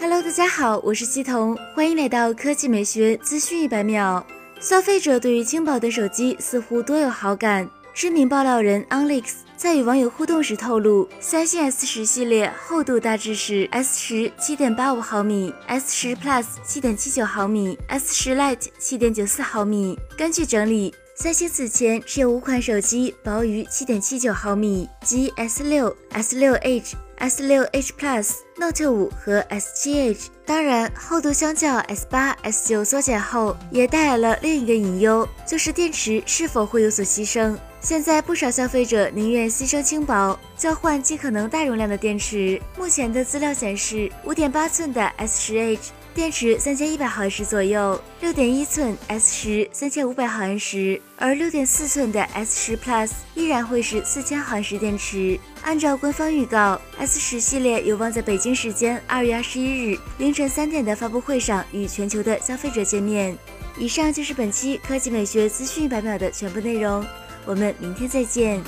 Hello，大家好，我是西彤，欢迎来到科技美学资讯一百秒。消费者对于轻薄的手机似乎多有好感。知名爆料人 Onyx 在与网友互动时透露，三星 S 十系列厚度大致是 S 十七点八五毫米，S 十 Plus 七点七九毫米，S 十 Lite 七点九四毫米。根据整理，三星此前只有五款手机薄于七点七九毫米，即 S 六、S 六 H。S 六 H Plus、Note 五和 S 七 H，当然厚度相较 S 八、S 九缩减后，也带来了另一个隐忧，就是电池是否会有所牺牲。现在不少消费者宁愿牺牲轻薄，交换尽可能大容量的电池。目前的资料显示，五点八寸的 S 十 H。电池三千一百毫安时左右，六点一寸 S 十三千五百毫安时，而六点四寸的 S 十 Plus 依然会是四千毫安时电池。按照官方预告，S 十系列有望在北京时间二月二十一日凌晨三点的发布会上与全球的消费者见面。以上就是本期科技美学资讯一百秒的全部内容，我们明天再见。